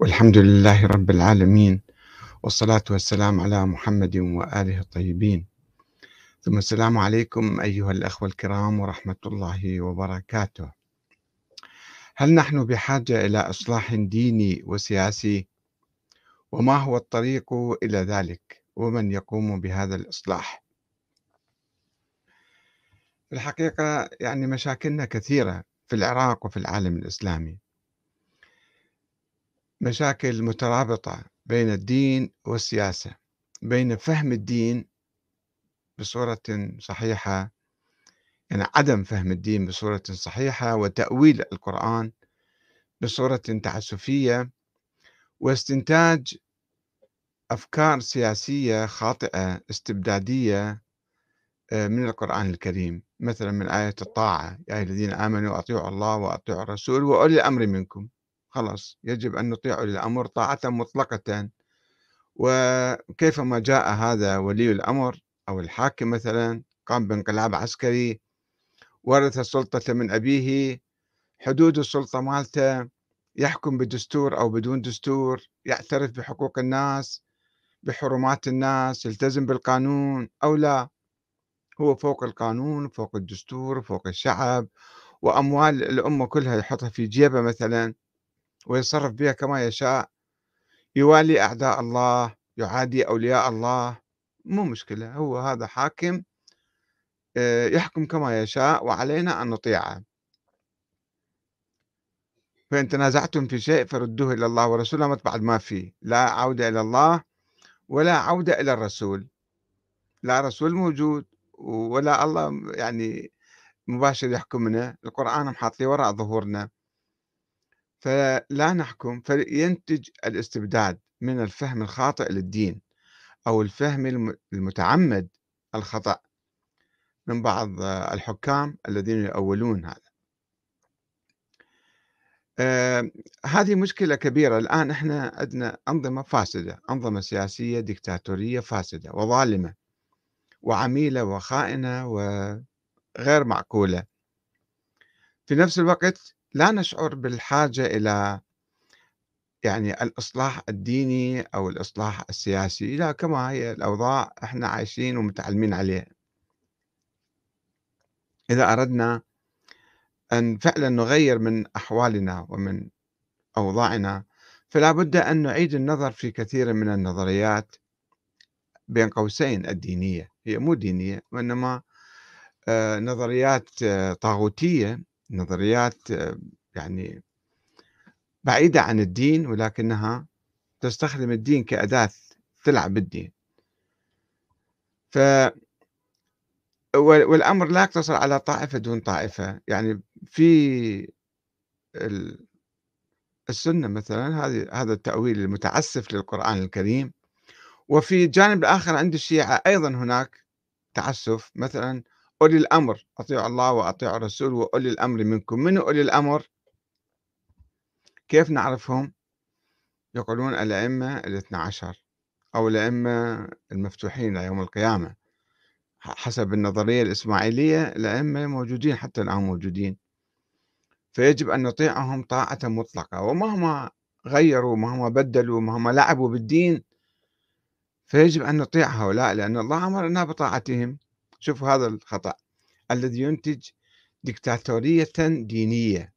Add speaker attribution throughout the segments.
Speaker 1: والحمد لله رب العالمين والصلاة والسلام على محمد وآله الطيبين. ثم السلام عليكم أيها الأخوة الكرام ورحمة الله وبركاته. هل نحن بحاجة إلى إصلاح ديني وسياسي؟ وما هو الطريق إلى ذلك؟ ومن يقوم بهذا الإصلاح؟ في الحقيقة يعني مشاكلنا كثيرة في العراق وفي العالم الإسلامي. مشاكل مترابطة بين الدين والسياسة بين فهم الدين بصورة صحيحة يعني عدم فهم الدين بصورة صحيحة وتأويل القرآن بصورة تعسفية واستنتاج أفكار سياسية خاطئة استبدادية آه، من القرآن الكريم مثلا من آية الطاعة يا أيها الذين آمنوا أطيعوا الله وأطيعوا الرسول وأولي الأمر منكم. خلاص يجب أن نطيع الأمر طاعة مطلقة. وكيفما جاء هذا ولي الأمر أو الحاكم مثلا قام بانقلاب عسكري ورث السلطة من أبيه حدود السلطة مالته يحكم بدستور أو بدون دستور يعترف بحقوق الناس بحرمات الناس يلتزم بالقانون أو لا. هو فوق القانون فوق الدستور فوق الشعب وأموال الأمة كلها يحطها في جيبه مثلا. ويتصرف بها كما يشاء. يوالي أعداء الله يعادي أولياء الله. مو مشكلة هو هذا حاكم آه، يحكم كما يشاء وعلينا أن نطيعه. فإن تنازعتم في شيء فردوه إلى الله ورسوله بعد ما في لا عودة إلى الله ولا عودة إلى الرسول. لا رسول موجود ولا الله يعني مباشر يحكمنا. القرآن محاط لي وراء ظهورنا. فلا نحكم فينتج الاستبداد من الفهم الخاطئ للدين أو الفهم المتعمد الخطأ من بعض الحكام الذين يؤولون هذا. آه هذه مشكلة كبيرة. الآن إحنا عندنا أنظمة فاسدة أنظمة سياسية ديكتاتورية فاسدة وظالمة وعميلة وخائنة وغير معقولة. في نفس الوقت لا نشعر بالحاجة إلى يعني الإصلاح الديني أو الإصلاح السياسي لا كما هي الأوضاع إحنا عايشين ومتعلمين عليها. إذا أردنا أن فعلا نغير من أحوالنا ومن أوضاعنا فلا بد أن نعيد النظر في كثير من النظريات بين قوسين الدينية هي مو دينية وإنما آه، نظريات آه، طاغوتية. نظريات يعني بعيدة عن الدين ولكنها تستخدم الدين كأداة تلعب بالدين. ف والأمر لا يقتصر على طائفة دون طائفة. يعني في السنة مثلا هذه هذا التأويل المتعسف للقرآن الكريم. وفي الجانب الآخر عند الشيعة أيضا هناك تعسف. مثلا أولي الأمر أطيعوا الله وأطيعوا الرسول وأولي الأمر منكم. من أولي الأمر؟ كيف نعرفهم؟ يقولون الأئمة الاثنى عشر أو الأئمة المفتوحين ليوم القيامة. حسب النظرية الإسماعيلية الأئمة موجودين حتى الآن موجودين. فيجب أن نطيعهم طاعة مطلقة. ومهما غيروا مهما بدلوا مهما لعبوا بالدين فيجب أن نطيع هؤلاء لأن الله أمرنا بطاعتهم. شوفوا هذا الخطأ. الذي ينتج ديكتاتورية دينية.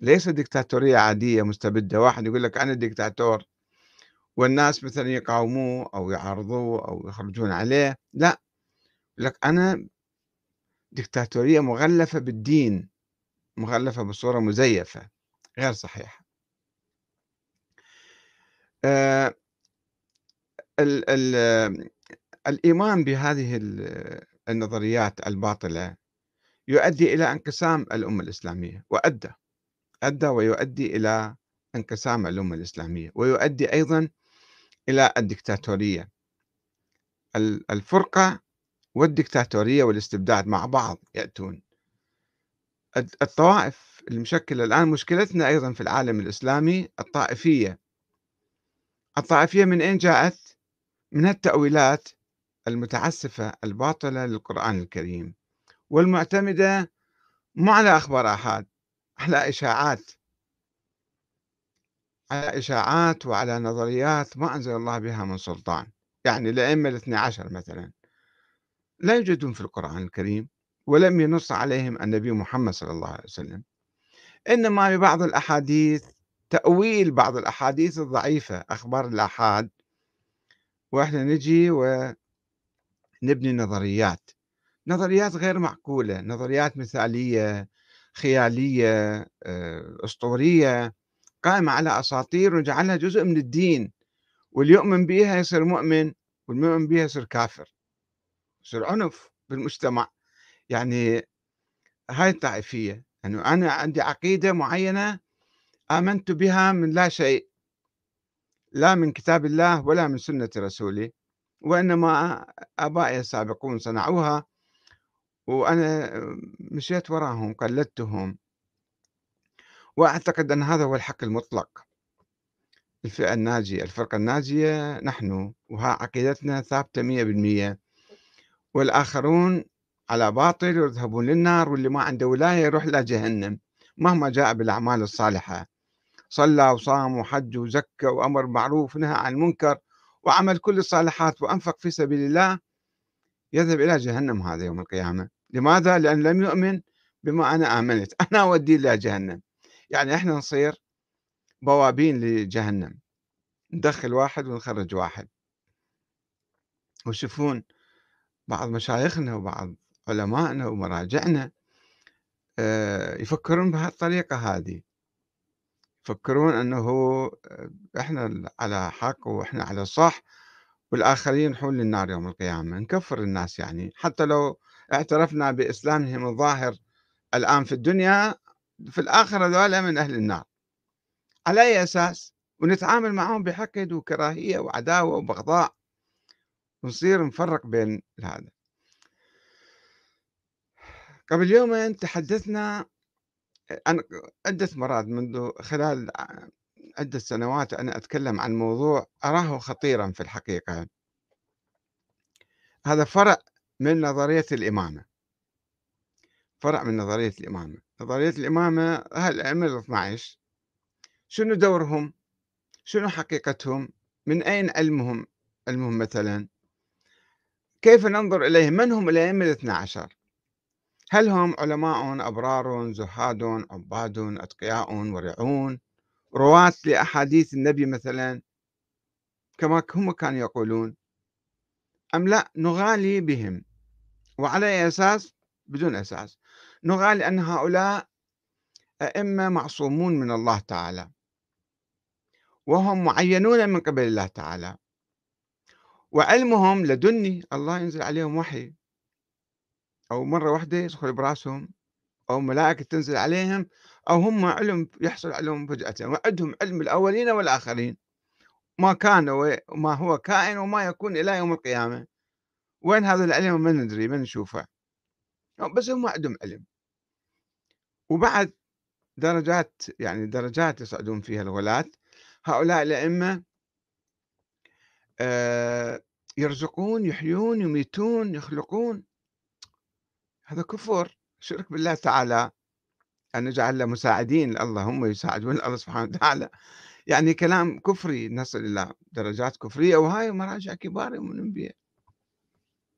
Speaker 1: ليس ديكتاتورية عادية مستبدة. واحد يقول لك أنا ديكتاتور والناس مثلا يقاوموه أو يعارضوه أو يخرجون عليه. لا لك أنا ديكتاتورية مغلفة بالدين مغلفة بصورة مزيفة غير صحيحة. آه ال ال الإيمان بهذه النظريات الباطلة يؤدي إلى انقسام الأمة الإسلامية وأدى أدى ويؤدي إلى انقسام الأمة الإسلامية ويؤدي أيضا إلى الدكتاتورية. الفرقة والدكتاتورية والاستبداد مع بعض يأتون. الطوائف المشكلة الآن مشكلتنا أيضا في العالم الإسلامي الطائفية. الطائفية من أين جاءت؟ من التأويلات المتعسفة الباطلة للقرآن الكريم والمعتمدة مو على أخبار آحاد على إشاعات. على إشاعات وعلى نظريات ما أنزل الله بها من سلطان. يعني الأئمة الاثني عشر مثلا لا يوجدون في القرآن الكريم ولم ينص عليهم النبي محمد صلى الله عليه وسلم. إنما ببعض الأحاديث تأويل بعض الأحاديث الضعيفة أخبار الآحاد. وإحنا نجي ونبني نظريات نظريات غير معقولة نظريات مثالية خيالية آه، أسطورية قائمة على أساطير ونجعلها جزء من الدين. واللي يؤمن بها يصير مؤمن والمؤمن بها يصير كافر. يصير عنف بالمجتمع. يعني هاي الطائفية. يعني أنا عندي عقيدة معينة آمنت بها من لا شيء لا من كتاب الله ولا من سنة رسوله وإنما آبائي السابقون صنعوها وأنا مشيت وراهم قلدتهم. وأعتقد أن هذا هو الحق المطلق. الفئة الناجية الفرقة الناجية نحن وها عقيدتنا ثابتة مية بالمية. والآخرون على باطل يذهبون للنار واللي ما عنده ولاية يروح إلى جهنم مهما جاء بالأعمال الصالحة. صلى وصام وحج وزكى وأمر بالمعروف ونهى عن المنكر. وعمل كل الصالحات وأنفق في سبيل الله يذهب إلى جهنم هذا يوم القيامة. لماذا؟ لأن لم يؤمن بما أنا آمنت. أنا أوديه إلى جهنم. يعني إحنا نصير بوابين لجهنم. ندخل واحد ونخرج واحد. وشوفون بعض مشايخنا وبعض علمائنا ومراجعنا آه، يفكرون بهالطريقة هذه. يفكرون أنه آه، إحنا على حق وإحنا على صح والآخرين حول للنار يوم القيامة. نكفر الناس يعني. حتى لو اعترفنا بإسلامهم الظاهر الآن في الدنيا في الآخرة ذولا من أهل النار. على أي أساس؟ ونتعامل معهم بحقد وكراهية وعداوة وبغضاء. ونصير نفرق بين هذا. قبل يومين تحدثنا عن عدة مرات منذ خلال عدة سنوات أنا أتكلم عن موضوع أراه خطيرا في الحقيقة. هذا فرع من نظرية الإمامة. فرع من نظرية الإمامة. نظرية الإمامة الأئمة ال 12 شنو دورهم؟ شنو حقيقتهم؟ من أين علمهم؟ علمهم مثلا؟ كيف ننظر إليهم من هم الأئمة الاثنى عشر هل هم علماء أبرار زهاد عباد أتقياء ورعون؟ رواة لأحاديث النبي مثلا؟ كما هم كانوا يقولون. أم لا؟ نغالي بهم. وعلى أي أساس؟ بدون أساس. نغالي أن هؤلاء أئمة معصومون من الله تعالى. وهم معينون من قبل الله تعالى. وعلمهم لدني الله ينزل عليهم وحي. أو مرة واحدة يدخل براسهم أو ملائكة تنزل عليهم أو هم علم يحصل عليهم فجأة وعندهم علم الأولين والآخرين. ما كان وما هو كائن وما يكون إلى يوم القيامة. وين هذا العلم؟ ما ندري ما نشوفه. بس هم عندهم علم. وبعد درجات يعني درجات يصعدون فيها الغلاة هؤلاء الأئمة آه، يرزقون يحيون يميتون يخلقون. هذا كفر. شرك بالله تعالى. أن نجعل له مساعدين. الله هم يساعدون. الله سبحانه وتعالى. يعني كلام كفري. نصل إلى درجات كفرية. وهاي مراجع كبار من الأنبياء.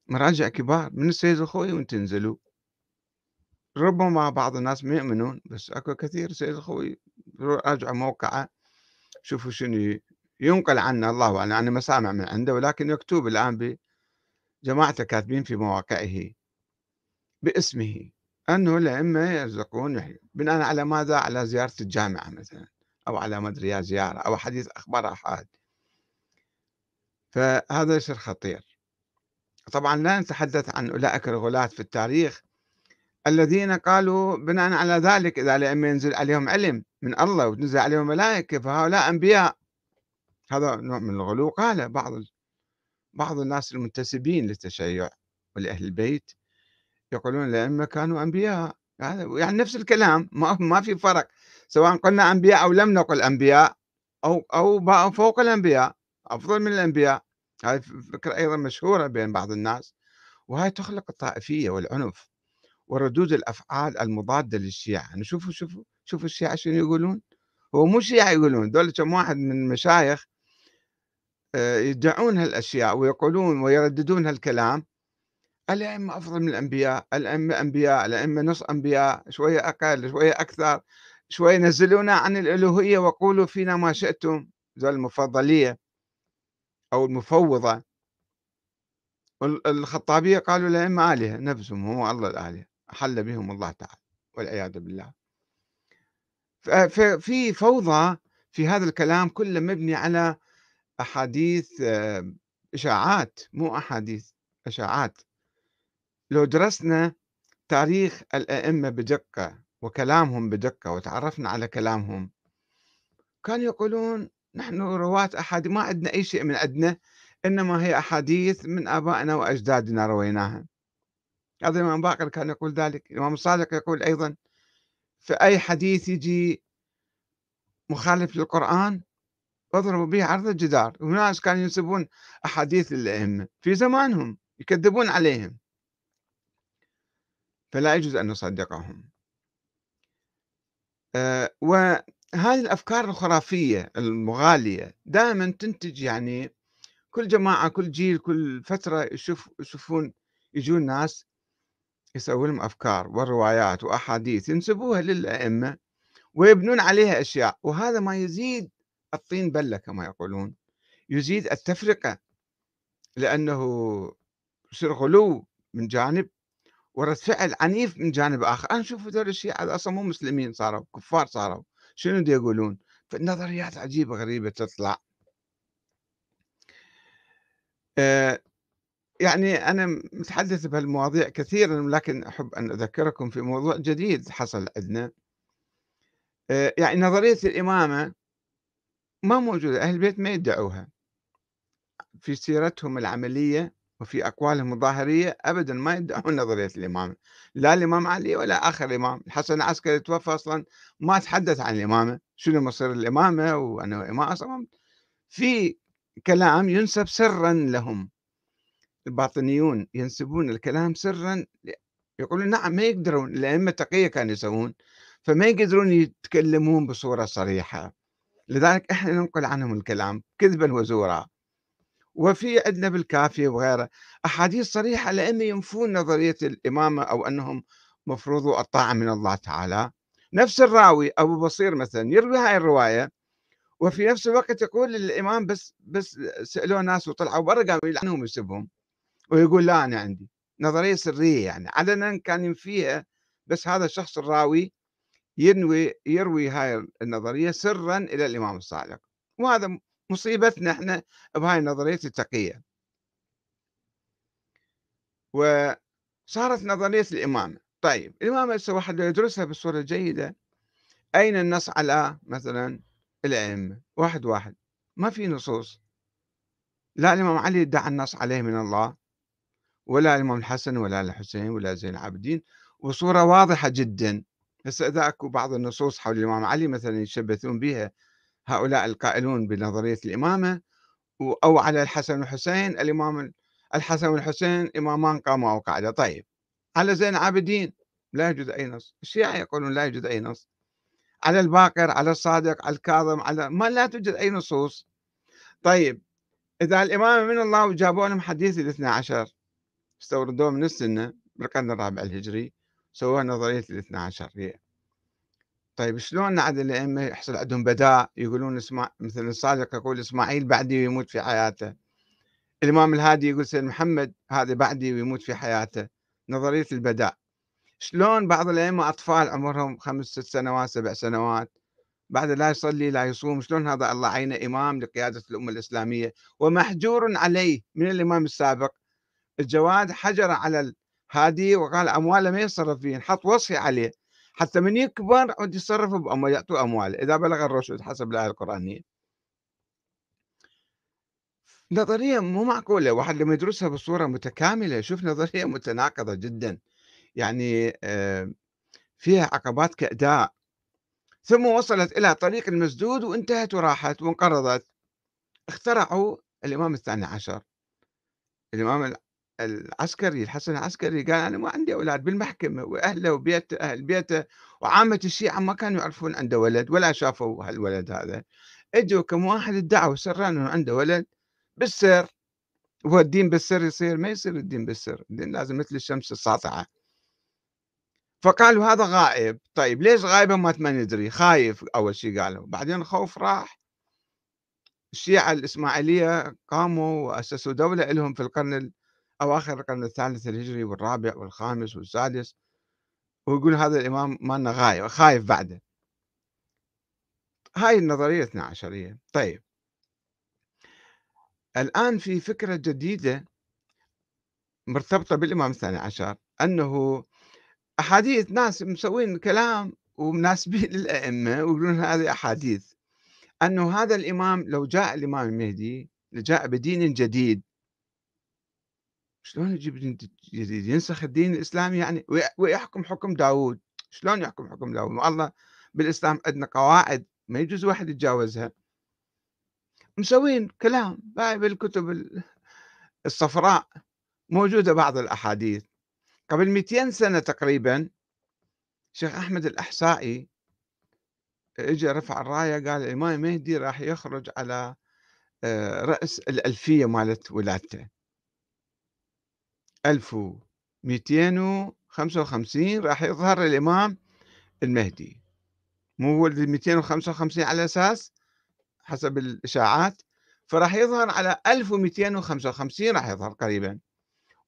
Speaker 1: مراجع كبار. من السيد الخوي وتنزلوا ربما بعض الناس ما يؤمنون. بس أكو كثير سيد الخوي راجعوا موقعه. شوفوا شنو ينقل عنه. الله أعلم. أنا ما سامع من عنده. ولكن مكتوب الآن بجماعته كاتبين في مواقعه. باسمه أنه الائمه يرزقون بناء على ماذا؟ على زيارة الجامعة مثلا أو على مدري زيارة أو حديث أخبار احاد فهذا يصير خطير. طبعا لا نتحدث عن أولئك الغلاة في التاريخ الذين قالوا بناء على ذلك إذا الائمه ينزل عليهم علم من الله وتنزل عليهم ملائكه فهؤلاء أنبياء. هذا نوع من الغلو قال بعض بعض الناس المنتسبين للتشيع ولأهل البيت. يقولون الائمه كانوا أنبياء. يعني نفس الكلام ما ما في فرق. سواء قلنا أنبياء أو لم نقل أنبياء أو أو فوق الأنبياء أفضل من الأنبياء. هذه فكرة أيضا مشهورة بين بعض الناس وهي تخلق الطائفية والعنف وردود الأفعال المضادة للشيعة. نشوفوا شوفوا شوفوا الشيعة شنو يقولون. هو مو شيعة يقولون دول كم واحد من المشايخ آه، يدعون هالأشياء ويقولون ويرددون هالكلام. الأئمة أفضل من الأنبياء الأئمة أنبياء الأئمة نص أنبياء شوية أقل شوية أكثر شوية نزلونا عن الألوهية وقولوا فينا ما شئتم. ذو المفضلية أو المفوضة. الخطابية قالوا الأئمة آلهة نفسهم هو الله الآلهة حل بهم الله تعالى والعياذ بالله. ففي فوضى في هذا الكلام كله مبني على أحاديث آه، إشاعات مو أحاديث إشاعات. لو درسنا تاريخ الأئمة بدقة وكلامهم بدقة وتعرفنا على كلامهم كانوا يقولون نحن رواة أحاديث ما عندنا أي شيء من عندنا إنما هي أحاديث من آبائنا وأجدادنا رويناها. هذا الإمام باقر كان يقول ذلك الإمام الصادق يقول أيضا فأي حديث يجي مخالف للقرآن اضربوا به عرض الجدار. وناس كانوا ينسبون أحاديث للأئمة في زمانهم يكذبون عليهم. فلا يجوز أن نصدقهم. أه وهذه الأفكار الخرافية المغالية دائما تنتج يعني كل جماعة كل جيل كل فترة يشوف يشوفون يجون ناس يسوون لهم أفكار وروايات وأحاديث ينسبوها للأئمة ويبنون عليها أشياء وهذا ما يزيد الطين بلة كما يقولون. يزيد التفرقة لأنه يصير غلو من جانب ورد فعل عنيف من جانب آخر. أنا أشوف هذول الشيعة أصلا مو مسلمين صاروا كفار صاروا. شنو دي يقولون؟ فالنظريات عجيبة غريبة تطلع. آه، يعني أنا متحدث بهالمواضيع كثيرا لكن أحب أن أذكركم في موضوع جديد حصل عندنا. آه، يعني نظرية الإمامة ما موجودة أهل البيت ما يدعوها. في سيرتهم العملية وفي أقوالهم الظاهرية أبدا ما يدعون نظرية الإمامة لا الإمام علي ولا آخر إمام. الحسن العسكري توفى أصلا ما تحدث عن الإمامة. شنو مصير الإمامة وأنه إمام أصلا؟ في كلام ينسب سرا لهم. الباطنيون ينسبون الكلام سرا يقولون نعم ما يقدرون. الأئمة التقية كانوا يسوون. فما يقدرون يتكلمون بصورة صريحة. لذلك إحنا ننقل عنهم الكلام. كذبا وزورا. وفي عندنا بالكافية وغيره. أحاديث صريحة لأن ينفون نظرية الإمامة أو أنهم مفروض الطاعة من الله تعالى. نفس الراوي أبو بصير مثلا يروي هاي الرواية وفي نفس الوقت يقول الإمام بس بس سألوه ناس وطلعوا برا قاموا يلعنهم ويسبهم ويقول لا أنا عندي. نظرية سرية يعني. علنا كان ينفيها بس هذا الشخص الراوي ينوي يروي هاي النظرية سرا إلى الإمام الصادق. وهذا مصيبتنا إحنا بهاي النظرية التقية. وصارت نظرية الإمامة. طيب الإمامة هسه واحد يدرسها بصورة جيدة أين النص على مثلا الأئمة؟ واحد واحد. ما في نصوص. لا الإمام علي ادعى النص عليه من الله ولا الإمام الحسن ولا الحسين ولا زين العابدين. وصورة واضحة جدا. هسه إذا أكو بعض النصوص حول الإمام علي مثلا يشبثون بها. هؤلاء القائلون بنظرية الإمامة أو على الحسن والحسين الإمام الحسن والحسين إمامان قاموا أو قعدة طيب على زين العابدين؟ لا يوجد أي نص. الشيعة يقولون لا يوجد أي نص. على الباقر على الصادق على الكاظم على ما لا توجد أي نصوص. طيب إذا الإمامة من الله وجابوا لهم حديث الاثنى عشر استوردوه من السنة بالقرن الرابع الهجري سووا نظرية الاثنى عشر. هي طيب شلون عاد الأئمة يحصل عندهم بداء؟ يقولون اسمع مثل الصادق يقول إسماعيل بعدي ويموت في حياته. الإمام الهادي يقول سيد محمد هذا بعدي ويموت في حياته. نظرية البداء. شلون بعض الأئمة أطفال عمرهم خمس ست سنوات سبع سنوات بعد لا يصلي لا يصوم شلون هذا الله عينه إمام لقيادة الأمة الإسلامية؟ ومحجور عليه من الإمام السابق. الجواد حجر على الهادي وقال أمواله ما يتصرف فيه حط وصي عليه. حتى من يكبر عود يتصرف بأموال يعطوه أموال. إذا بلغ الرشد حسب الآية القرآنية. نظرية مو معقولة واحد لما يدرسها بصورة متكاملة يشوف نظرية متناقضة جدا. يعني آه، فيها عقبات كأداء. ثم وصلت إلى طريق المسدود وانتهت وراحت وانقرضت. اخترعوا الإمام الثاني عشر. الإمام العسكري الحسن العسكري قال أنا ما عندي أولاد بالمحكمة وأهله وبيته أهل بيته وعامة الشيعة ما كانوا يعرفون عنده ولد ولا شافوا هالولد هذا. إجوا كم واحد ادعوا سرا إنه عنده ولد بالسر هو الدين بالسر يصير ما يصير الدين بالسر الدين لازم مثل الشمس الساطعة. فقالوا هذا غائب. طيب ليش غايبه ما ندري خايف أول شيء قالوا. بعدين الخوف راح الشيعة الإسماعيلية قاموا وأسسوا دولة لهم في القرن أواخر القرن الثالث الهجري والرابع والخامس والسادس ويقول هذا الإمام مالنا غايب خايف بعده. هاي النظرية الاثنى عشرية. طيب. الآن في فكرة جديدة مرتبطة بالإمام الثاني عشر أنه أحاديث ناس مسوين كلام ومناسبين للأئمة ويقولون هذه أحاديث. أنه هذا الإمام لو جاء الإمام المهدي جاء بدين جديد شلون يجيب ينسخ الدين الإسلامي يعني؟ ويحكم حكم داود شلون يحكم حكم داود الله بالإسلام عندنا قواعد ما يجوز واحد يتجاوزها. مسوين كلام بالكتب الصفراء موجودة بعض الأحاديث. قبل 200 سنة تقريبا شيخ أحمد الأحسائي اجى رفع الراية قال الإمام المهدي راح يخرج على آه، رأس الألفية مالت ولادته. 1255 راح يظهر الإمام المهدي. مو ولد 255 على أساس؟ حسب الإشاعات. فراح يظهر على 1255 راح يظهر قريبا.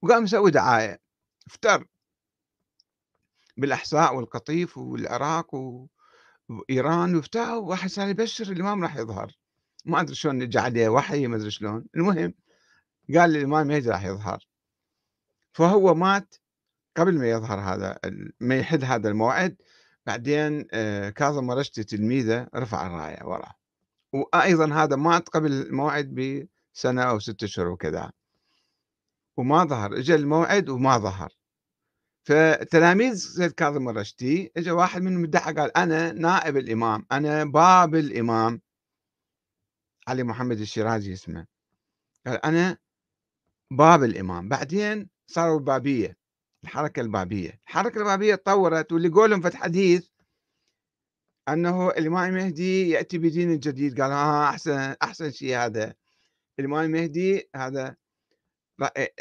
Speaker 1: وقام يسوي دعاية. افتر. بالأحساء والقطيف والعراق وإيران وفتحوا واحد صار يبشر الإمام راح يظهر. ما أدري شلون جاء عليه وحي ما أدري شلون. المهم قال الإمام مهدي راح يظهر. فهو مات قبل ما يظهر هذا ما يحد هذا الموعد. بعدين آه، كاظم رشدي تلميذه رفع الراية وراه. وأيضا هذا مات قبل الموعد بسنة أو ستة أشهر وكذا. وما ظهر اجى الموعد وما ظهر. فتلاميذ سيد كاظم الرشدي اجى واحد منهم ادعى قال أنا نائب الإمام أنا باب الإمام. علي محمد الشيرازي اسمه. قال أنا باب الإمام. بعدين صاروا البابيه الحركة البابيه الحركة البابيه تطورت واللي قولهم في الحديث أنه الامام المهدي يأتي بدين جديد قال آه أحسن أحسن شيء هذا. الامام المهدي هذا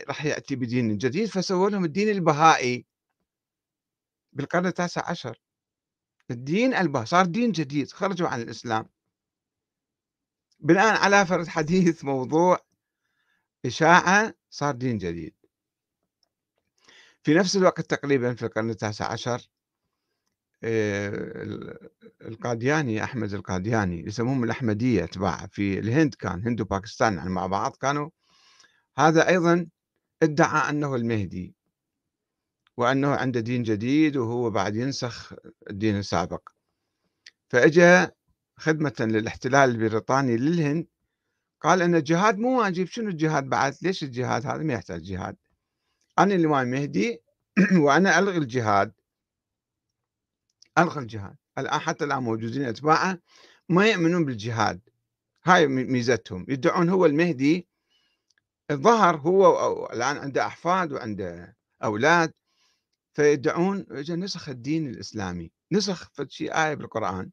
Speaker 1: راح يأتي بدين جديد فسووا لهم الدين البهائي بالقرن التاسع عشر. الدين البهائي صار دين جديد خرجوا عن الإسلام. بناء على فرض حديث موضوع إشاعة صار دين جديد. في نفس الوقت تقريبا في القرن التاسع عشر القادياني أحمد القادياني يسموهم الأحمدية اتباع في الهند كان هند وباكستان يعني مع بعض كانوا. هذا أيضا ادعى أنه المهدي وأنه عنده دين جديد وهو بعد ينسخ الدين السابق. فأجى خدمة للاحتلال البريطاني للهند قال أن الجهاد مو واجب شنو الجهاد بعد؟ ليش الجهاد هذا؟ ما يحتاج جهاد. أنا الإمام المهدي وأنا ألغي الجهاد. ألغى الجهاد. الآن حتى الآن موجودين أتباعه ما يؤمنون بالجهاد. هاي ميزتهم. يدعون هو المهدي. الظهر هو الآن عنده أحفاد وعنده أولاد فيدعون نسخ الدين الإسلامي. نسخ شيء آية بالقرآن.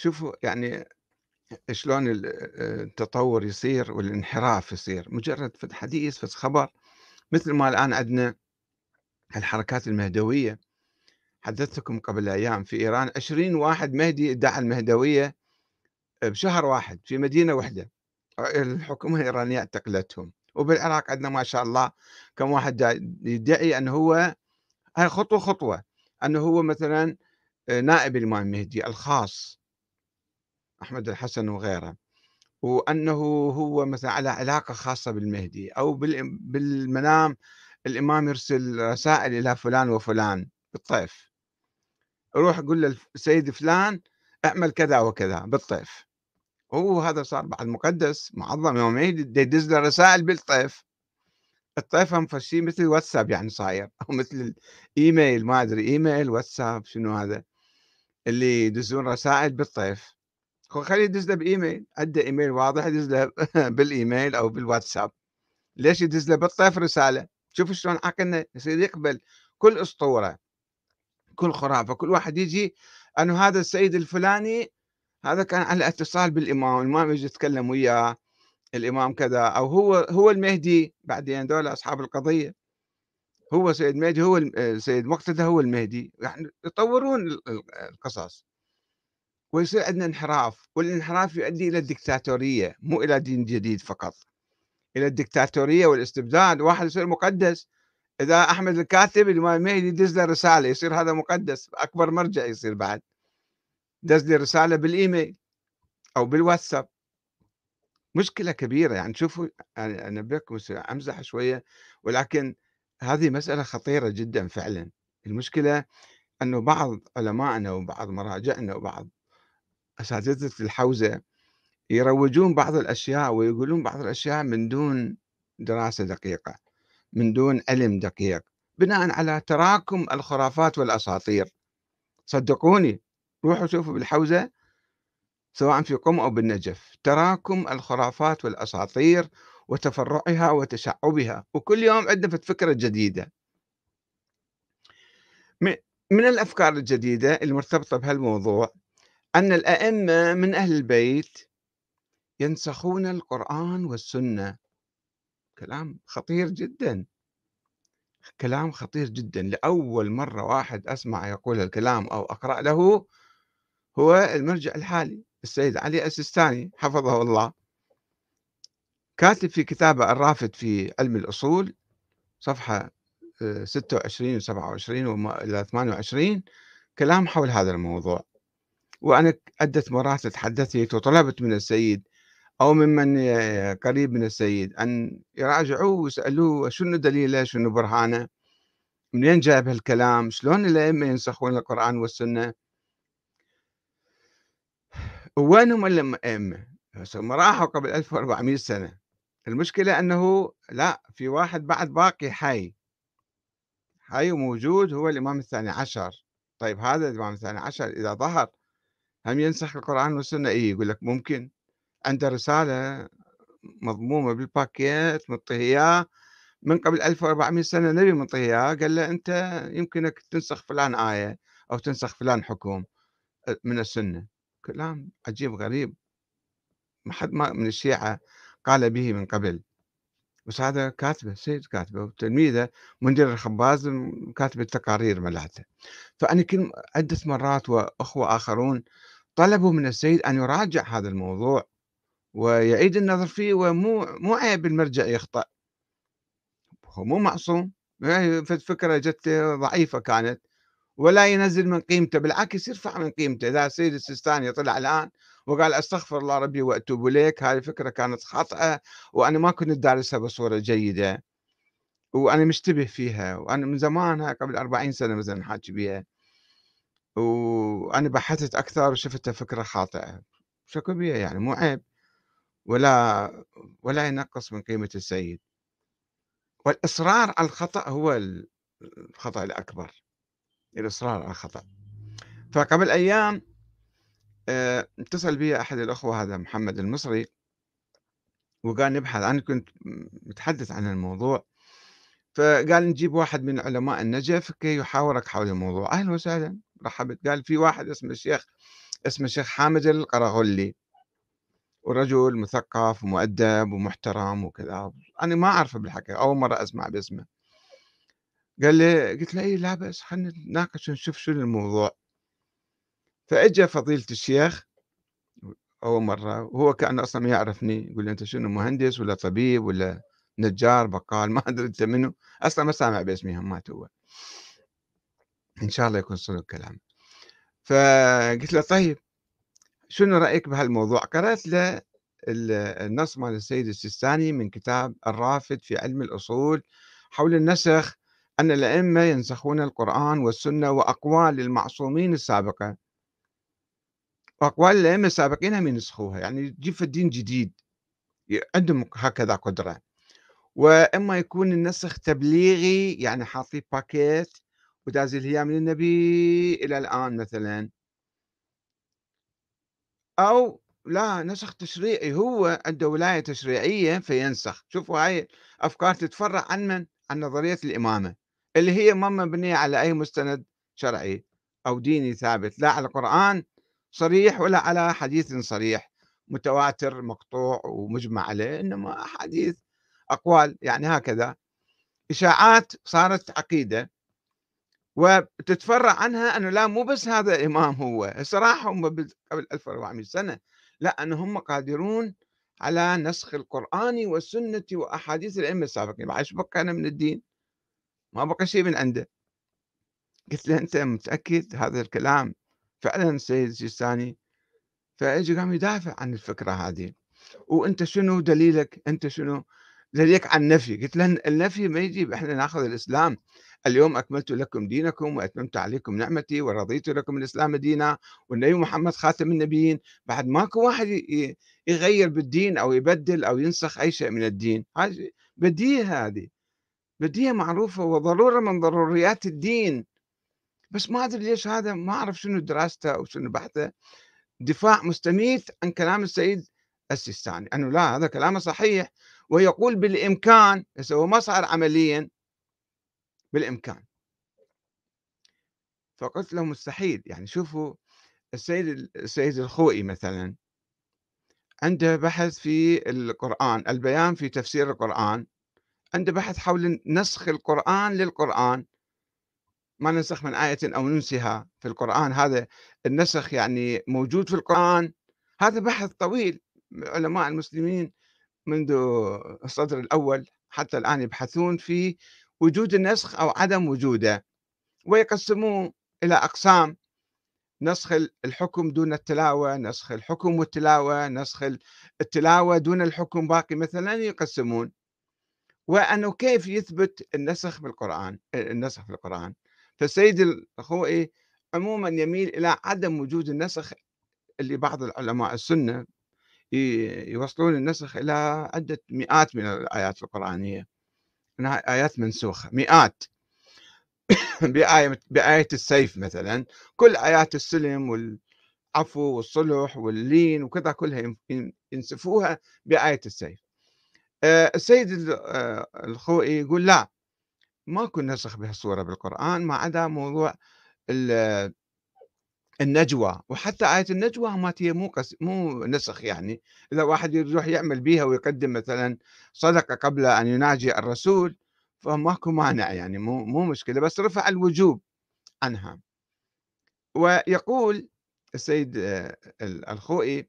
Speaker 1: شوفوا يعني شلون التطور يصير والانحراف يصير. مجرد في حديث في خبر مثل ما الآن عندنا الحركات المهدوية. حدثتكم قبل أيام في إيران 20 واحد مهدي ادعى المهدوية بشهر واحد في مدينة واحدة. الحكومة الإيرانية اعتقلتهم. وبالعراق عندنا ما شاء الله كم واحد يدعي أنه هو هاي خطوة خطوة أنه هو مثلا نائب الإمام المهدي الخاص. أحمد الحسن وغيره وأنه هو مثلا على علاقة خاصة بالمهدي أو بالمنام الإمام يرسل رسائل إلى فلان وفلان بالطيف. روح قل للسيد فلان اعمل كذا وكذا بالطيف. هو هذا صار بعد مقدس معظم يوم يدز له رسائل بالطيف. الطيف هم فشي مثل الواتساب يعني صاير أو مثل الإيميل ما أدري إيميل واتساب شنو هذا اللي يدزون رسائل بالطيف. خليه يدز له بإيميل عنده إيميل واضح يدز له بالإيميل أو بالواتساب. ليش يدز له؟ بالطيف رسالة. شوف شلون عقلنا يصير يقبل كل أسطورة كل خرافة. كل واحد يجي أنه هذا السيد الفلاني هذا كان على اتصال بالإمام الإمام يجي يتكلم وياه الإمام كذا. أو هو هو المهدي بعدين دول أصحاب القضية. هو سيد مهدي هو سيد مقتدى هو المهدي. يعني يطورون القصص. ويصير عندنا انحراف والانحراف يؤدي إلى الدكتاتورية مو إلى دين جديد فقط. إلى الدكتاتورية والاستبداد واحد يصير مقدس. إذا أحمد الكاتب الامام المهدي يدز له رسالة يصير هذا مقدس أكبر مرجع يصير بعد. دز لي رسالة بالإيميل أو بالواتساب. مشكلة كبيرة يعني شوفوا أنا انبهكم أمزح شوية ولكن هذه مسألة خطيرة جدا فعلا. المشكلة أنه بعض علمائنا وبعض مراجعنا وبعض أساتذة الحوزة يروجون بعض الأشياء ويقولون بعض الأشياء من دون دراسة دقيقة من دون علم دقيق بناء على تراكم الخرافات والأساطير. صدقوني روحوا شوفوا بالحوزة سواء في قم أو بالنجف. تراكم الخرافات والأساطير وتفرعها وتشعبها وكل يوم عندنا فكرة جديدة. من الأفكار الجديدة المرتبطة بهالموضوع أن الأئمة من أهل البيت ينسخون القرآن والسنة. كلام خطير جدا. كلام خطير جدا. لأول مرة واحد أسمع يقول الكلام أو أقرأ له هو المرجع الحالي السيد علي السيستاني حفظه الله. كاتب في كتابه الرافد في علم الأصول صفحة 26 و 27 إلى 28 كلام حول هذا الموضوع. وأنا عدة مرات تحدثت وطلبت من السيد أو ممن قريب من السيد أن يراجعوه ويسألوه شنو دليله شنو برهانه منين جاب هالكلام شلون الأئمة ينسخون القرآن والسنة. وينهم الأئمة هم راحوا قبل 1400 سنة. المشكلة أنه لا في واحد بعد باقي حي. حي وموجود هو الإمام الثاني عشر. طيب هذا الإمام الثاني عشر إذا ظهر هم ينسخ القرآن والسنة؟ إيه يقول لك ممكن. عنده رسالة مضمومة بالباكيت إياه من قبل 1400 سنة نبي إياه قال له أنت يمكنك تنسخ فلان آية أو تنسخ فلان حكم من السنة. كلام عجيب غريب. ما حد ما من الشيعة قال به من قبل. بس هذا كاتبه سيد كاتبه وتلميذه منذر الخباز كاتب التقارير ملاته فأنا كل عدة مرات وأخوة آخرون طلبوا من السيد أن يراجع هذا الموضوع ويعيد النظر فيه ومو مو عيب المرجع يخطأ. هو مو معصوم فكرة جت ضعيفة كانت ولا ينزل من قيمته بالعكس يرفع من قيمته. إذا السيد السيستاني طلع الآن وقال أستغفر الله ربي وأتوب إليك هذه الفكرة كانت خاطئة وأنا ما كنت دارسها بصورة جيدة وأنا مشتبه فيها وأنا من زمانها قبل أربعين سنة مثلا حاكي بها وأنا بحثت أكثر وشفتها فكرة خاطئة شكو بها يعني مو عيب ولا ولا ينقص من قيمة السيد. والإصرار على الخطأ هو الخطأ الأكبر الإصرار على الخطأ. فقبل أيام آه، اتصل بي أحد الأخوة هذا محمد المصري وقال نبحث أنا كنت متحدث عن الموضوع فقال نجيب واحد من علماء النجف كي يحاورك حول الموضوع. أهلا وسهلا. رحبت قال في واحد اسمه الشيخ اسمه الشيخ حامد القرغلي ورجل مثقف ومؤدب ومحترم وكذا. أنا ما أعرفه بالحقيقة أول مرة أسمع باسمه. قال لي قلت له اي لا بس خلينا نتناقش ونشوف شو الموضوع. فاجى فضيلة الشيخ أول مرة وهو كأنه أصلا ما يعرفني يقول لي أنت شنو مهندس ولا طبيب ولا نجار بقال ما أدري أنت منو؟ أصلا ما سامع باسمي همات هو إن شاء الله يكون صدق كلام فقلت له طيب شنو رأيك بهالموضوع؟ قرأت له النص مال السيد السيستاني من كتاب الرافد في علم الأصول حول النسخ أن الأئمة ينسخون القرآن والسنة وأقوال المعصومين السابقة. وأقوال الأئمة السابقين هم ينسخوها يعني يجيب في الدين جديد عندهم هكذا قدرة. وإما يكون النسخ تبليغي يعني حاطين باكيت ودازل هي من النبي إلى الآن مثلا. أو لا نسخ تشريعي هو عنده ولاية تشريعية فينسخ. شوفوا هاي أفكار تتفرع عن من؟ عن نظرية الإمامة اللي هي ما مبنية على أي مستند شرعي أو ديني ثابت لا على القرآن صريح ولا على حديث صريح. متواتر مقطوع ومجمع عليه إنما أحاديث أقوال يعني هكذا. إشاعات صارت عقيدة. وتتفرع عنها أنه لا مو بس هذا الإمام هو الصراحة هم قبل 1400 سنة لا أن هم قادرون على نسخ القرآن والسنة وأحاديث الأئمة السابقين. بعد شو بقى أنا من الدين؟ ما بقى شيء من عنده. قلت له أنت متأكد هذا الكلام فعلا السيد السيستاني؟ فاجى قام يدافع عن الفكرة هذه. وأنت شنو دليلك؟ أنت شنو؟ دليلك عن النفي. قلت له النفي ما يجيب إحنا ناخذ الإسلام. اليوم أكملت لكم دينكم وأتممت عليكم نعمتي ورضيت لكم الإسلام دينا والنبي محمد خاتم النبيين. بعد ماكو واحد يغير بالدين أو يبدل أو ينسخ أي شيء من الدين. هذه بديهة هذه. بديهة معروفة وضرورة من ضروريات الدين. بس ما أدري ليش هذا ما أعرف شنو دراسته أو شنو بحثه دفاع مستميت عن كلام السيد السيستاني. أنه لا هذا كلامه صحيح. ويقول بالإمكان بس هو ما صار عمليا بالإمكان. فقلت له مستحيل يعني شوفوا السيد السيد الخوئي مثلا عنده بحث في القرآن البيان في تفسير القرآن عنده بحث حول نسخ القرآن للقرآن. ما ننسخ من آية أو ننسها في القرآن هذا النسخ يعني موجود في القرآن. هذا بحث طويل علماء المسلمين منذ الصدر الأول حتى الآن يبحثون في وجود النسخ أو عدم وجوده ويقسموه إلى أقسام نسخ الحكم دون التلاوة نسخ الحكم والتلاوة نسخ التلاوة دون الحكم باقي مثلا يقسمون. وأنه كيف يثبت النسخ بالقرآن النسخ في القرآن؟ فالسيد الخوئي عموما يميل إلى عدم وجود النسخ اللي بعض العلماء السنة يوصلون النسخ إلى عدة مئات من الآيات القرآنية. انها آيات منسوخة مئات. بآية بآية السيف مثلا. كل آيات السلم والعفو والصلح واللين وكذا كلها ينسفوها بآية السيف. آه، السيد آه، الخوئي يقول لا ماكو نسخ بهالصورة بالقرآن ما عدا موضوع النجوى وحتى آية النجوى ما هي مو قس... مو نسخ يعني. إذا واحد يروح يعمل بيها ويقدم مثلا صدقة قبل أن يناجي الرسول فماكو مانع يعني مو مو مشكلة. بس رفع الوجوب عنها. ويقول السيد آه، الخوئي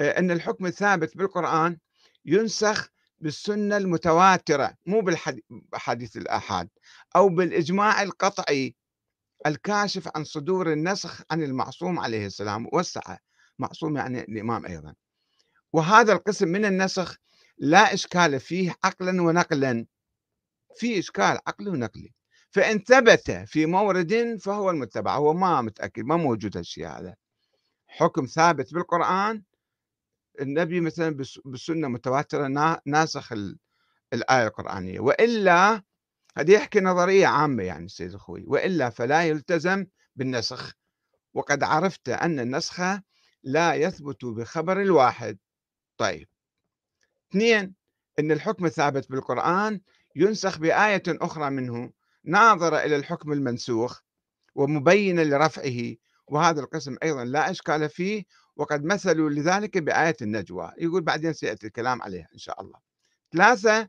Speaker 1: آه، أن الحكم الثابت بالقرآن ينسخ بالسنة المتواترة مو بالحديث الآحاد أو بالإجماع القطعي الكاشف عن صدور النسخ عن المعصوم عليه السلام وسع معصوم يعني الإمام أيضا. وهذا القسم من النسخ لا إشكال فيه عقلا ونقلا. في إشكال عقلي ونقلي. فإن ثبت في مورد فهو المتبع هو ما متأكد ما موجود هالشيء هذا. حكم ثابت بالقرآن النبي مثلا بالسنة متواترة ناسخ الآية القرآنية. وإلا هذه يحكي نظرية عامة يعني السيد الخوي وإلا فلا يلتزم بالنسخ. وقد عرفت أن النسخ لا يثبت بخبر الواحد. طيب. اثنين أن الحكم الثابت بالقرآن ينسخ بآية أخرى منه ناظرة إلى الحكم المنسوخ ومبينة لرفعه. وهذا القسم أيضا لا إشكال فيه وقد مثلوا لذلك بآية النجوى. يقول بعدين سيأتي الكلام عليها إن شاء الله. ثلاثة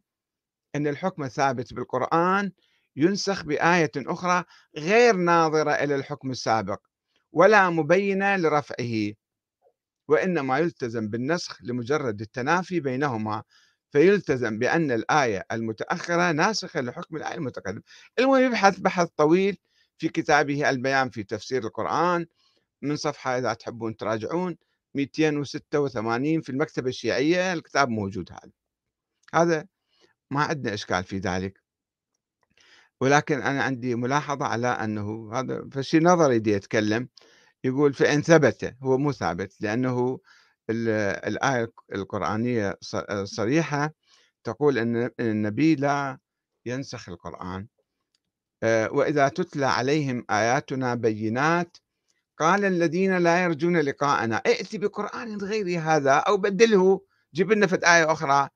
Speaker 1: أن الحكم الثابت بالقرآن ينسخ بآية أخرى غير ناظرة إلى الحكم السابق ولا مبينة لرفعه وإنما يلتزم بالنسخ لمجرد التنافي بينهما فيلتزم بأن الآية المتأخرة ناسخة لحكم الآية المتقدمة. المهم يبحث بحث طويل في كتابه البيان في تفسير القرآن من صفحة إذا تحبون تراجعون 286 في المكتبة الشيعية الكتاب موجود هذا. هذا ما عندنا إشكال في ذلك. ولكن أنا عندي ملاحظة على أنه هذا فشي نظري دي يتكلم يقول فإن ثبت هو مو ثابت لأنه الآية القرآنية صريحة تقول أن النبي لا ينسخ القرآن. آه، وإذا تتلى عليهم آياتنا بينات قال الذين لا يرجون لقاءنا ائت بقرآن غير هذا أو بدله جيب لنا فد آية أخرى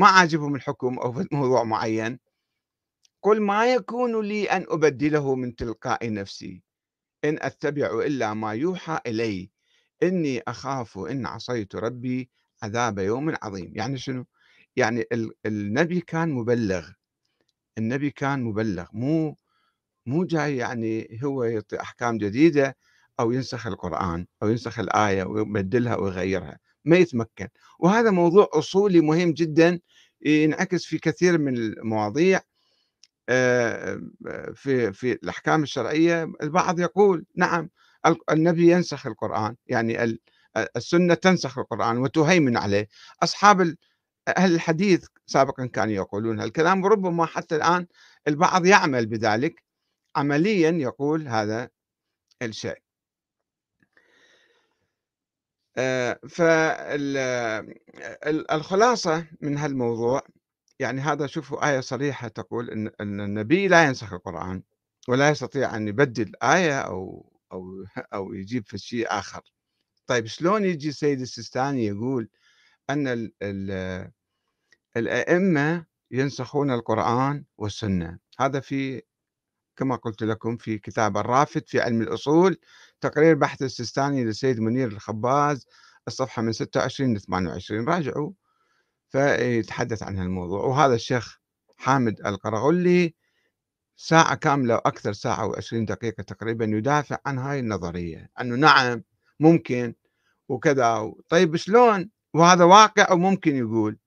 Speaker 1: ما عاجبهم الحكم أو في موضوع معين. قل ما يكون لي أن أبدله من تلقاء نفسي. إن أتبع إلا ما يوحى إلي. إني أخاف إن عصيت ربي عذاب يوم عظيم. يعني شنو؟ يعني النبي كان مبلغ. النبي كان مبلغ. مو مو جاي يعني هو يعطي أحكام جديدة أو ينسخ القرآن أو ينسخ الآية ويبدلها ويغيرها. ما يتمكن. وهذا موضوع أصولي مهم جدا ينعكس في كثير من المواضيع. في في الأحكام الشرعية البعض يقول نعم النبي ينسخ القرآن يعني السنة تنسخ القرآن وتهيمن عليه. أصحاب أهل الحديث سابقا كانوا يقولون هالكلام وربما حتى الآن البعض يعمل بذلك. عمليا يقول هذا الشيء. فالخلاصة من هالموضوع يعني هذا شوفوا آية صريحة تقول إن النبي لا ينسخ القرآن ولا يستطيع أن يبدل آية أو أو أو يجيب في شيء آخر. طيب شلون يجي السيد السيستاني يقول أن ال ال الأئمة ينسخون القرآن والسنة؟ هذا في كما قلت لكم في كتاب الرافد في علم الأصول تقرير بحث السيستاني للسيد منير الخباز الصفحة من 26 ل 28 راجعوا. فيتحدث عن هالموضوع. وهذا الشيخ حامد القرغلي ساعة كاملة وأكثر ساعة و20 دقيقة تقريبا يدافع عن هاي النظرية. أنه نعم ممكن وكذا. طيب شلون؟ وهذا واقع وممكن يقول.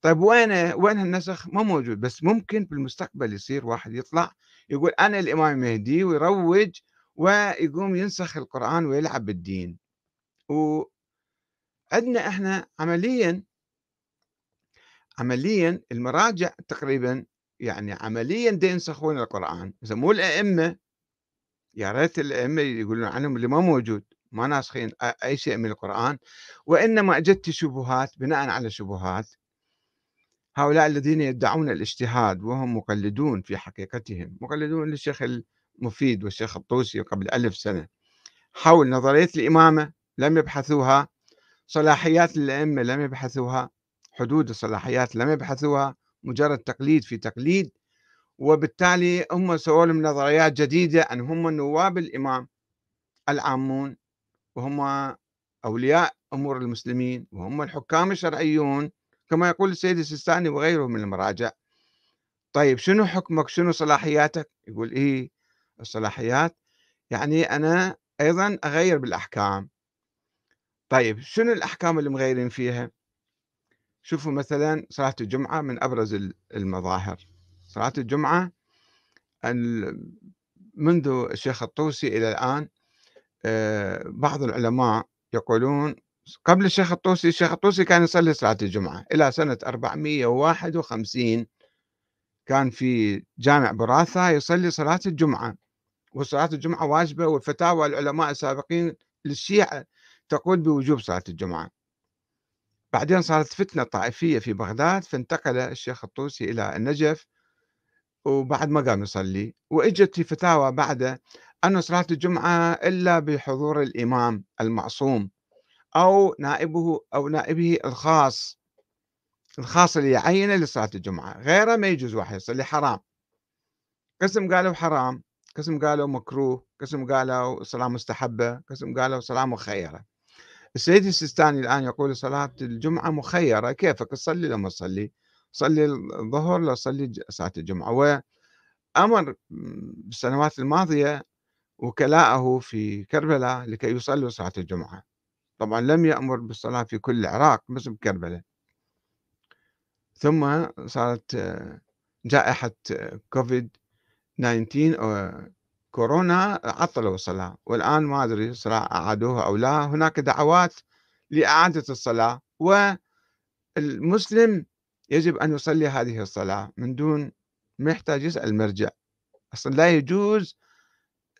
Speaker 1: طيب وين وين هالنسخ؟ ما موجود. بس ممكن بالمستقبل يصير واحد يطلع يقول أنا الإمام المهدي ويروج ويقوم ينسخ القرآن ويلعب بالدين. وعندنا إحنا عمليا عمليا المراجع تقريبا يعني عمليا دي ينسخون القرآن. إذا مو الأئمة. يا ريت الأئمة يقولون عنهم اللي ما موجود ما ناسخين أي شيء من القرآن. وإنما أجت شبهات بناء على شبهات. هؤلاء الذين يدعون الاجتهاد وهم مقلدون في حقيقتهم مقلدون للشيخ المفيد والشيخ الطوسي قبل ألف سنة. حول نظرية الإمامة لم يبحثوها صلاحيات الأئمة لم يبحثوها حدود الصلاحيات لم يبحثوها مجرد تقليد في تقليد وبالتالي هم سووا لهم نظريات جديدة أن هم نواب الإمام العامون وهم أولياء أمور المسلمين وهم الحكام الشرعيون كما يقول السيد السيستاني وغيره من المراجع. طيب شنو حكمك؟ شنو صلاحياتك؟ يقول إيه الصلاحيات. يعني أنا أيضا أغير بالأحكام. طيب شنو الأحكام اللي مغيرين فيها؟ شوفوا مثلا صلاة الجمعة من أبرز المظاهر. صلاة الجمعة منذ الشيخ الطوسي إلى الآن آه، بعض العلماء يقولون قبل الشيخ الطوسي الشيخ الطوسي كان يصلي صلاة الجمعة إلى سنة 451 كان في جامع براثة يصلي صلاة الجمعة وصلاة الجمعة واجبة والفتاوى العلماء السابقين للشيعة تقول بوجوب صلاة الجمعة. بعدين صارت فتنة طائفية في بغداد فانتقل الشيخ الطوسي إلى النجف وبعد ما قام يصلي. وإجت في فتاوى بعده أن صلاة الجمعة إلا بحضور الإمام المعصوم. أو نائبه أو نائبه الخاص الخاص اللي يعينه لصلاة الجمعة غيره ما يجوز واحد يصلي حرام. قسم قالوا حرام قسم قالوا مكروه قسم قالوا صلاة مستحبة قسم قالوا صلاة مخيرة. السيد السيستاني الآن يقول صلاة الجمعة مخيرة كيفك؟ تصلي لما تصلي صلي الظهر لو صلي صلاة الجمعة. وأمر بالسنوات الماضية وكلاءه في كربلاء لكي يصلوا صلاة الجمعة. طبعا لم يأمر بالصلاة في كل العراق بس بكربلاء. ثم صارت جائحة كوفيد 19 كورونا عطلوا الصلاة. والآن ما أدري الصلاة أعادوها أو لا. هناك دعوات لإعادة الصلاة والمسلم يجب أن يصلي هذه الصلاة من دون ما يحتاج يسأل المرجع أصلا لا يجوز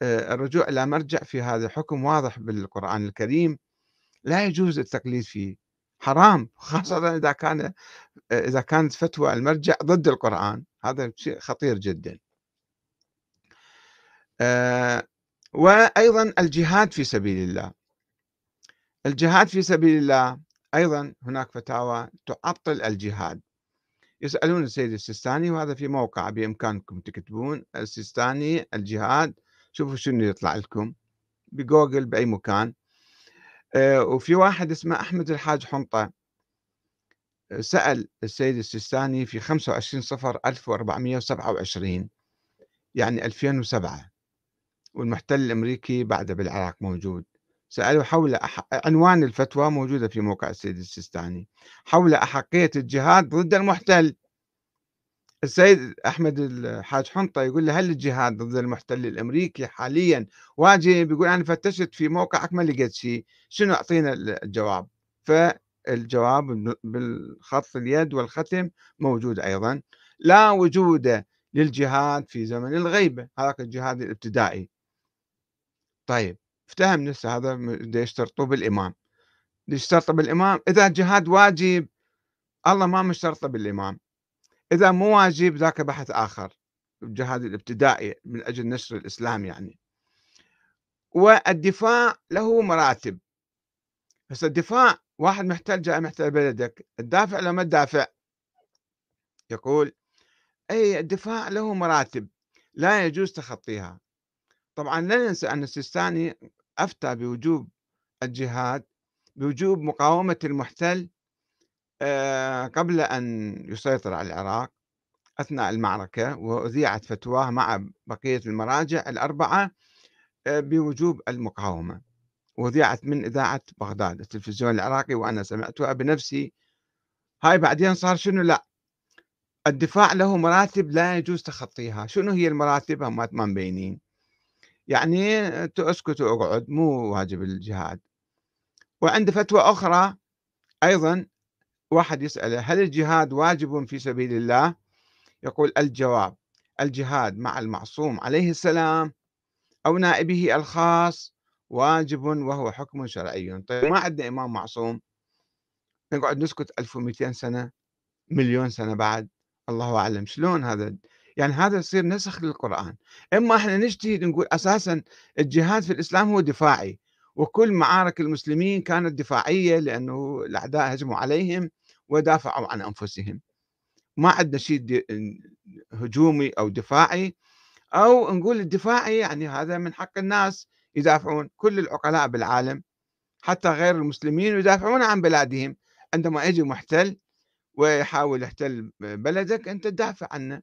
Speaker 1: آه، الرجوع إلى مرجع في هذا حكم واضح بالقرآن الكريم. لا يجوز التقليد فيه. حرام خاصة إذا كان إذا كانت فتوى المرجع ضد القرآن. هذا شيء خطير جدا. آه، وأيضا الجهاد في سبيل الله. الجهاد في سبيل الله أيضا هناك فتاوى تعطل الجهاد. يسألون السيد السيستاني وهذا في موقع بإمكانكم تكتبون السيستاني الجهاد شوفوا شنو يطلع لكم. بجوجل بأي مكان. وفي واحد اسمه أحمد الحاج حنطة سأل السيد السيستاني في 25 صفر 1427 يعني 2007 والمحتل الأمريكي بعده بالعراق موجود. سألوا حول أح... عنوان الفتوى موجودة في موقع السيد السيستاني حول أحقية الجهاد ضد المحتل. السيد أحمد الحاج حنطة يقول له هل الجهاد ضد المحتل الأمريكي حاليا واجب يقول أنا فتشت في موقعك ما لقيت شيء. شنو أعطينا الجواب؟ فالجواب بالخط اليد والختم موجود أيضا. لا وجود للجهاد في زمن الغيبة. هذاك الجهاد الابتدائي. طيب افتهم نفسه هذا يشترطوا بالإمام يشترطوا بالإمام إذا الجهاد واجب الله ما مشترطه بالإمام. إذا مو واجب ذاك بحث آخر الجهاد الابتدائي من أجل نشر الإسلام يعني. والدفاع له مراتب. بس الدفاع واحد محتل جاء محتل بلدك تدافع لو ما تدافع يقول أي الدفاع له مراتب لا يجوز تخطيها. طبعا لا ننسى أن السيستاني أفتى بوجوب الجهاد بوجوب مقاومة المحتل آه، قبل أن يسيطر على العراق أثناء المعركة وأذيعت فتواه مع بقية المراجع الأربعة آه، بوجوب المقاومة. وذيعت من إذاعة بغداد التلفزيون العراقي وأنا سمعتها بنفسي هاي بعدين صار شنو؟ لا الدفاع له مراتب لا يجوز تخطيها. شنو هي المراتب؟ هم ما مبينين. يعني اسكت واقعد مو واجب الجهاد. وعند فتوى أخرى أيضا واحد يسأله هل الجهاد واجب في سبيل الله؟ يقول الجواب الجهاد مع المعصوم عليه السلام أو نائبه الخاص واجب وهو حكم شرعي. طيب ما عندنا إمام معصوم؟ نقعد نسكت 1200 سنة مليون سنة بعد؟ الله أعلم. شلون هذا؟ يعني هذا يصير نسخ للقرآن. إما إحنا نجتهد نقول أساسا الجهاد في الإسلام هو دفاعي وكل معارك المسلمين كانت دفاعية لأنه الأعداء هجموا عليهم ودافعوا عن أنفسهم. ما عندنا شيء هجومي أو دفاعي أو نقول الدفاعي يعني هذا من حق الناس يدافعون كل العقلاء بالعالم حتى غير المسلمين يدافعون عن بلادهم. عندما يجي محتل ويحاول يحتل بلدك أنت تدافع عنه.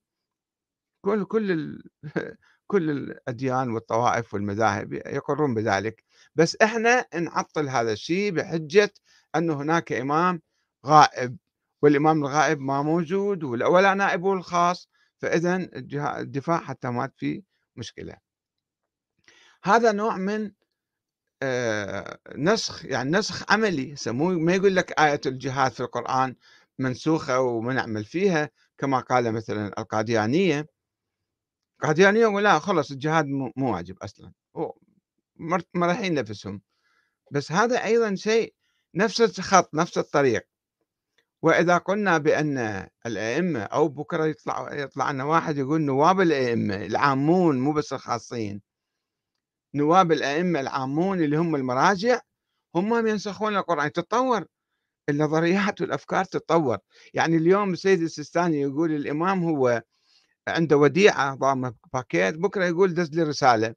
Speaker 1: كل كل ال... كل الأديان والطوائف والمذاهب يقرون بذلك. بس إحنا نعطل هذا الشيء بحجة أن هناك إمام غائب والإمام الغائب ما موجود ولا نائبه الخاص فإذا الدفاع حتى مات في مشكلة. هذا نوع من آه، نسخ يعني نسخ عملي مو ما يقول لك آية الجهاد في القرآن منسوخة وما نعمل فيها كما قال مثلا القاديانية. القاديانية ولا خلص الجهاد مو واجب أصلا مريحين نفسهم. بس هذا أيضا شيء نفس الخط نفس الطريق. وإذا قلنا بأن الأئمة أو بكرة يطلع يطلع لنا واحد يقول نواب الأئمة العامون مو بس الخاصين. نواب الأئمة العامون اللي هم المراجع هم ينسخون القرآن تتطور. النظريات والأفكار تتطور. يعني اليوم السيد السيستاني يقول الإمام هو عنده وديعة ضامة باكيت بكرة يقول دز لي رسالة.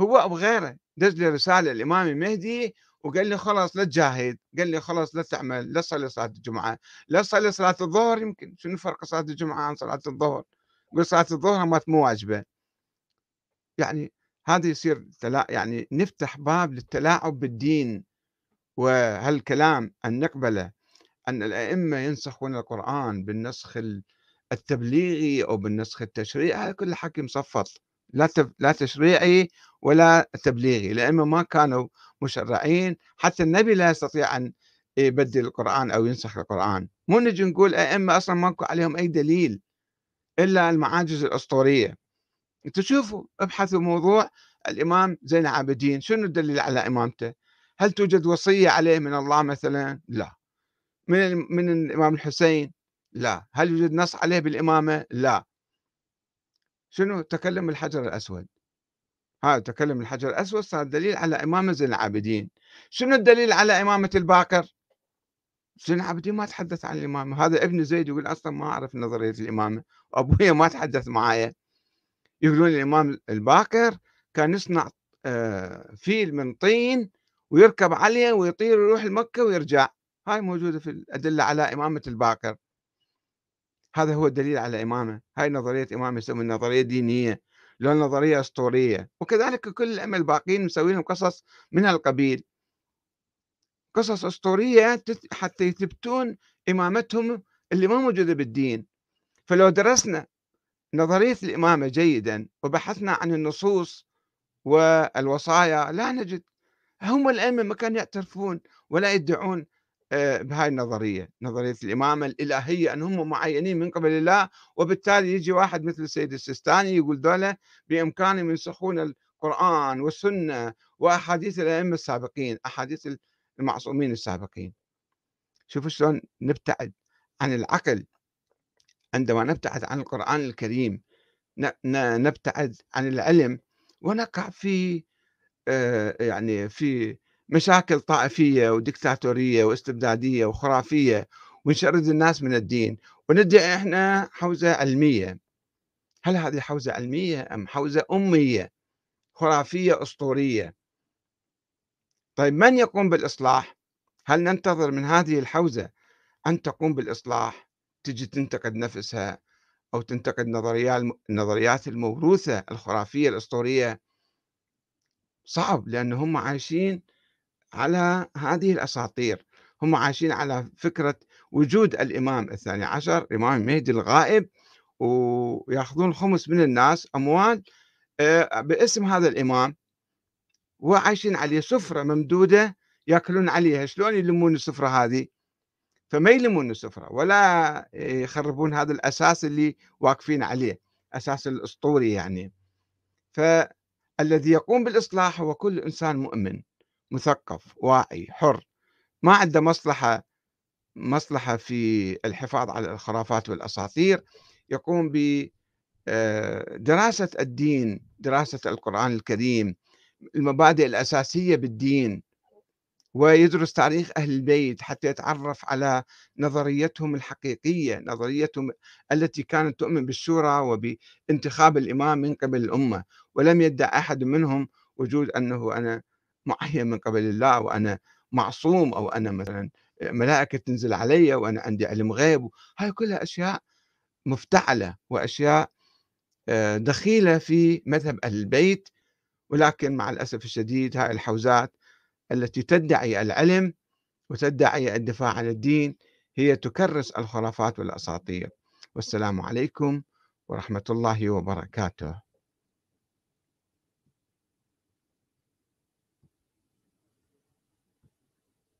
Speaker 1: هو أو غيره دز لي رسالة الإمام المهدي وقال لي خلاص لا تجاهد قال لي خلاص لا تعمل لا تصلي صلاة الجمعة لا تصلي صلاة الظهر يمكن شنو فرق صلاة الجمعة عن صلاة الظهر؟ يقول صلاة الظهر ما مو واجبة. يعني هذا يصير تلا يعني نفتح باب للتلاعب بالدين وهالكلام أن نقبله أن الأئمة ينسخون القرآن بالنسخ التبليغي أو بالنسخ التشريعي هذا كله حكي مصفط لا لا تشريعي ولا تبليغي الأئمة ما كانوا مشرعين. حتى النبي لا يستطيع أن يبدل القرآن أو ينسخ القرآن. مو نجي نقول أئمة أصلا ماكو عليهم أي دليل إلا المعاجز الأسطورية. أنتم شوفوا ابحثوا موضوع الإمام زين العابدين شنو الدليل على إمامته؟ هل توجد وصية عليه من الله مثلا؟ لا. من من الإمام الحسين؟ لا. هل يوجد نص عليه بالإمامة؟ لا. شنو؟ تكلم الحجر الأسود. هذا تكلم الحجر الأسود صار دليل على إمامة زين العابدين. شنو الدليل على إمامة الباقر؟ زين العابدين ما تحدث عن الإمامة. هذا ابن زيد يقول أصلا ما أعرف نظرية الإمامة. وأبويا ما تحدث معايا. يقولون الإمام الباقر كان يصنع آه، فيل من طين ويركب عليه ويطير ويروح لمكة ويرجع. هاي موجودة في الأدلة على إمامة الباقر. هذا هو الدليل على إمامة. هاي نظرية إمامة يسمونها نظرية دينية لو نظرية أسطورية. وكذلك كل الأئمة الباقيين مسوين قصص من هالقبيل قصص أسطورية حتى يثبتون إمامتهم اللي ما موجودة بالدين. فلو درسنا نظرية الإمامة جيدا وبحثنا عن النصوص والوصايا لا نجد. هم الأئمة ما كانوا يعترفون ولا يدعون. آه، بهاي النظرية نظرية الإمامة الإلهية أن هم معينين من قبل الله وبالتالي يجي واحد مثل السيد السيستاني يقول دولة بإمكانهم ينسخون القرآن والسنة وأحاديث الأئمة السابقين أحاديث المعصومين السابقين. شوفوا شلون نبتعد عن العقل. عندما نبتعد عن القرآن الكريم نبتعد عن العلم ونقع في آه، يعني في مشاكل طائفية وديكتاتورية واستبدادية وخرافية ونشرد الناس من الدين. وندعي إحنا حوزة علمية. هل هذه حوزة علمية أم حوزة أمية؟ خرافية أسطورية. طيب من يقوم بالإصلاح؟ هل ننتظر من هذه الحوزة أن تقوم بالإصلاح؟ تجي تنتقد نفسها أو تنتقد نظريات النظريات الموروثة الخرافية الأسطورية؟ صعب لأن هم عايشين على هذه الأساطير. هم عايشين على فكرة وجود الإمام الثاني عشر إمام المهدي الغائب ويأخذون خمس من الناس أموال آه، باسم هذا الإمام. وعايشين عليه سفرة ممدودة يأكلون عليها. شلون يلمون السفرة هذه؟ فما يلمون السفرة ولا يخربون هذا الأساس اللي واقفين عليه أساس الأسطوري يعني. فالذي يقوم بالإصلاح هو كل إنسان مؤمن. مثقف واعي حر. ما عنده مصلحة مصلحة في الحفاظ على الخرافات والأساطير. يقوم بدراسة آه، الدين دراسة القرآن الكريم المبادئ الأساسية بالدين. ويدرس تاريخ أهل البيت حتى يتعرف على نظريتهم الحقيقية نظريتهم التي كانت تؤمن بالشورى وبانتخاب الإمام من قبل الأمة. ولم يدع أحد منهم وجود أنه أنا معين من قبل الله وأنا معصوم أو أنا مثلا ملائكة تنزل علي وأنا عندي علم غيب. هاي كلها أشياء مفتعلة وأشياء آه، دخيلة في مذهب أهل البيت. ولكن مع الأسف الشديد هاي الحوزات التي تدعي العلم وتدعي الدفاع عن الدين هي تكرس الخرافات والأساطير. والسلام عليكم ورحمة الله وبركاته.